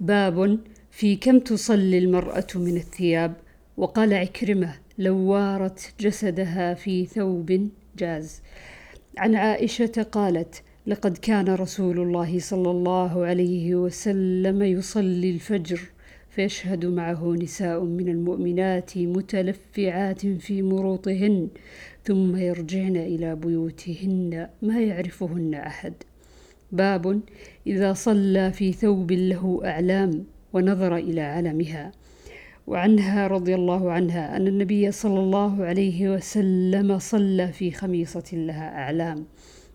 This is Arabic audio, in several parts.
باب في كم تصلي المرأة من الثياب؟ وقال عكرمة لو وارت جسدها في ثوب جاز. عن عائشة قالت لقد كان رسول الله صلى الله عليه وسلم يصلي الفجر فيشهد معه نساء من المؤمنات متلفعات في مروطهن ثم يرجعن إلى بيوتهن ما يعرفهن أحد. باب إذا صلى في ثوب له أعلام ونظر إلى علمها. وعنها رضي الله عنها أن النبي صلى الله عليه وسلم صلى في خميصة لها أعلام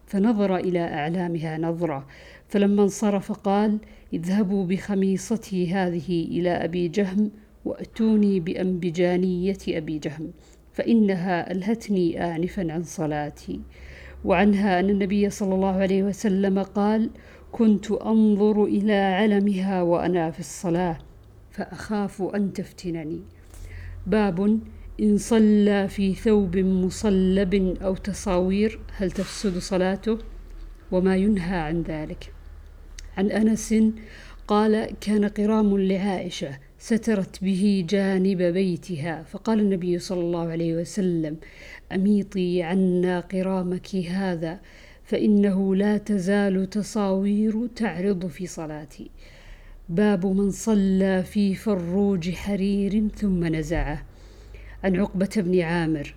فنظر إلى أعلامها نظرة. فلما انصرف قال اذهبوا بخميصتي هذه إلى أبي جهم وأتوني بأنبجانية أبي جهم فإنها ألهتني آنفا عن صلاتي. وعنها أن النبي صلى الله عليه وسلم قال كنت أنظر إلى علمها وأنا في الصلاة فأخاف أن تفتنني. باب إن صلى في ثوب مصلب أو تصاوير هل تفسد صلاته؟ وما ينهى عن ذلك. عن أنس قال كان قرام لعائشة سترت به جانب بيتها. فقال النبي صلى الله عليه وسلم أميطي عنا قرامك هذا فإنه لا تزال تصاوير تعرض في صلاتي. باب من صلى في فروج حرير ثم نزعه. عن عقبة بن عامر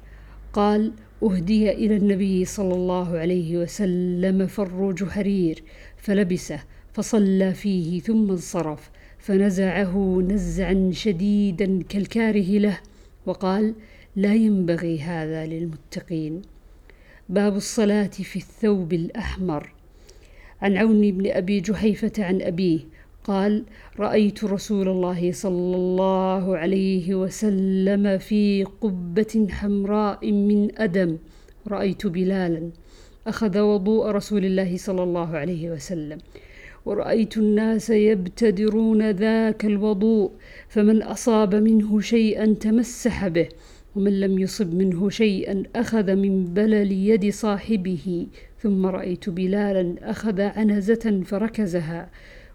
قال أهدي إلى النبي صلى الله عليه وسلم فروج حرير فلبسه فصلى فيه ثم انصرف. فنزعه نزعا شديدا كالكاره له وقال لا ينبغي هذا للمتقين. باب الصلاة في الثوب الأحمر. عن عون بن أبي جحيفة عن أبيه قال رأيت رسول الله صلى الله عليه وسلم في قبة حمراء من أدم رأيت بلالا أخذ وضوء رسول الله صلى الله عليه وسلم. ورأيت الناس يبتدرون ذاك الوضوء فمن أصاب منه شيئا تمسح به ومن لم يصب منه شيئا أخذ من بلل يد صاحبه. ثم رأيت بلالا أخذ عنزة فركزها.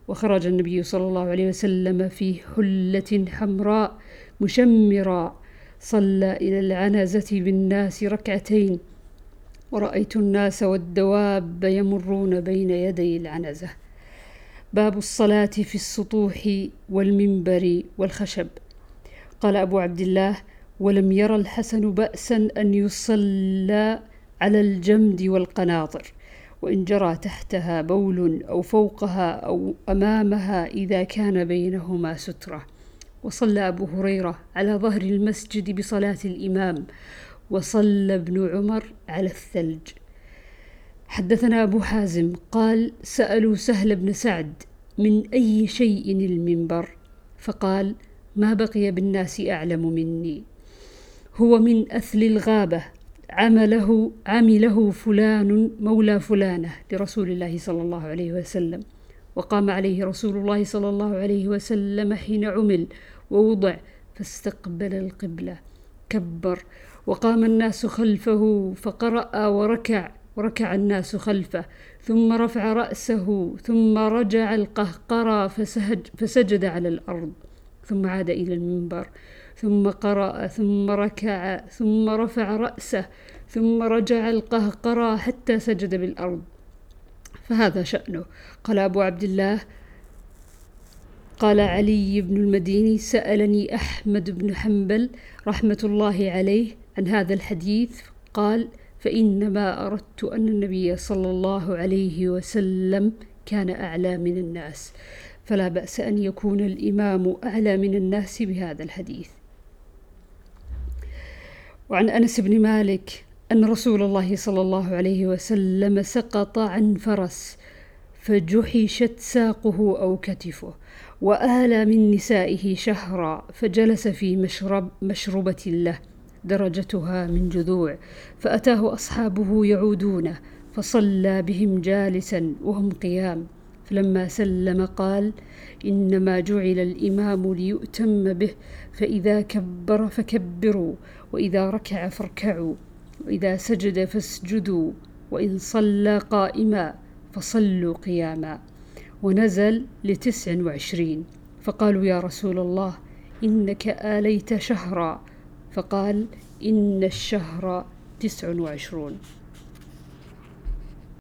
وخرج النبي صلى الله عليه وسلم في حلة حمراء مشمرا. صلى إلى العنزة بالناس ركعتين. ورأيت الناس والدواب يمرون بين يدي العنزة. باب الصلاة في السطوح والمنبر والخشب. قال أبو عبد الله ولم ير الحسن بأسا أن يصلى على الجمد والقناطر وإن جرى تحتها بول أو فوقها أو أمامها إذا كان بينهما سترة. وصلى أبو هريرة على ظهر المسجد بصلاة الإمام وصلى ابن عمر على الثلج. حدثنا أبو حازم قال سألوا سهل بن سعد من أي شيء المنبر؟ فقال ما بقي بالناس أعلم مني. هو من أثل الغابة عمله عمله فلان مولى فلانة لرسول الله صلى الله عليه وسلم. وقام عليه رسول الله صلى الله عليه وسلم حين عمل ووضع فاستقبل القبلة كبر وقام الناس خلفه فقرأ وركع وركع الناس خلفه ثم رفع رأسه ثم رجع القهقرى فسجد على الأرض ثم عاد إلى المنبر ثم قرأ ثم ركع ثم رفع رأسه ثم رجع القهقرى حتى سجد بالأرض. فهذا شأنه. قال أبو عبد الله قال علي بن المديني سألني أحمد بن حنبل رحمة الله عليه عن هذا الحديث قال فإنما أردت أن النبي صلى الله عليه وسلم كان أعلى من الناس فلا بأس أن يكون الإمام أعلى من الناس بهذا الحديث. وعن أنس بن مالك أن رسول الله صلى الله عليه وسلم سقط عن فرس فجحشت ساقه أو كتفه وآلى من نسائه شهرا فجلس في مشرب مشربة له. درجتها من جذوع فأتاه أصحابه يعودونه فصلى بهم جالسا وهم قيام. فلما سلم قال إنما جعل الإمام ليؤتم به فإذا كبر فكبروا وإذا ركع فاركعوا وإذا سجد فاسجدوا وإن صلى قائما فصلوا قياما. ونزل لتسع وعشرين. فقالوا يا رسول الله إنك آليت شهرا فقال إن الشهر تسع وعشرون.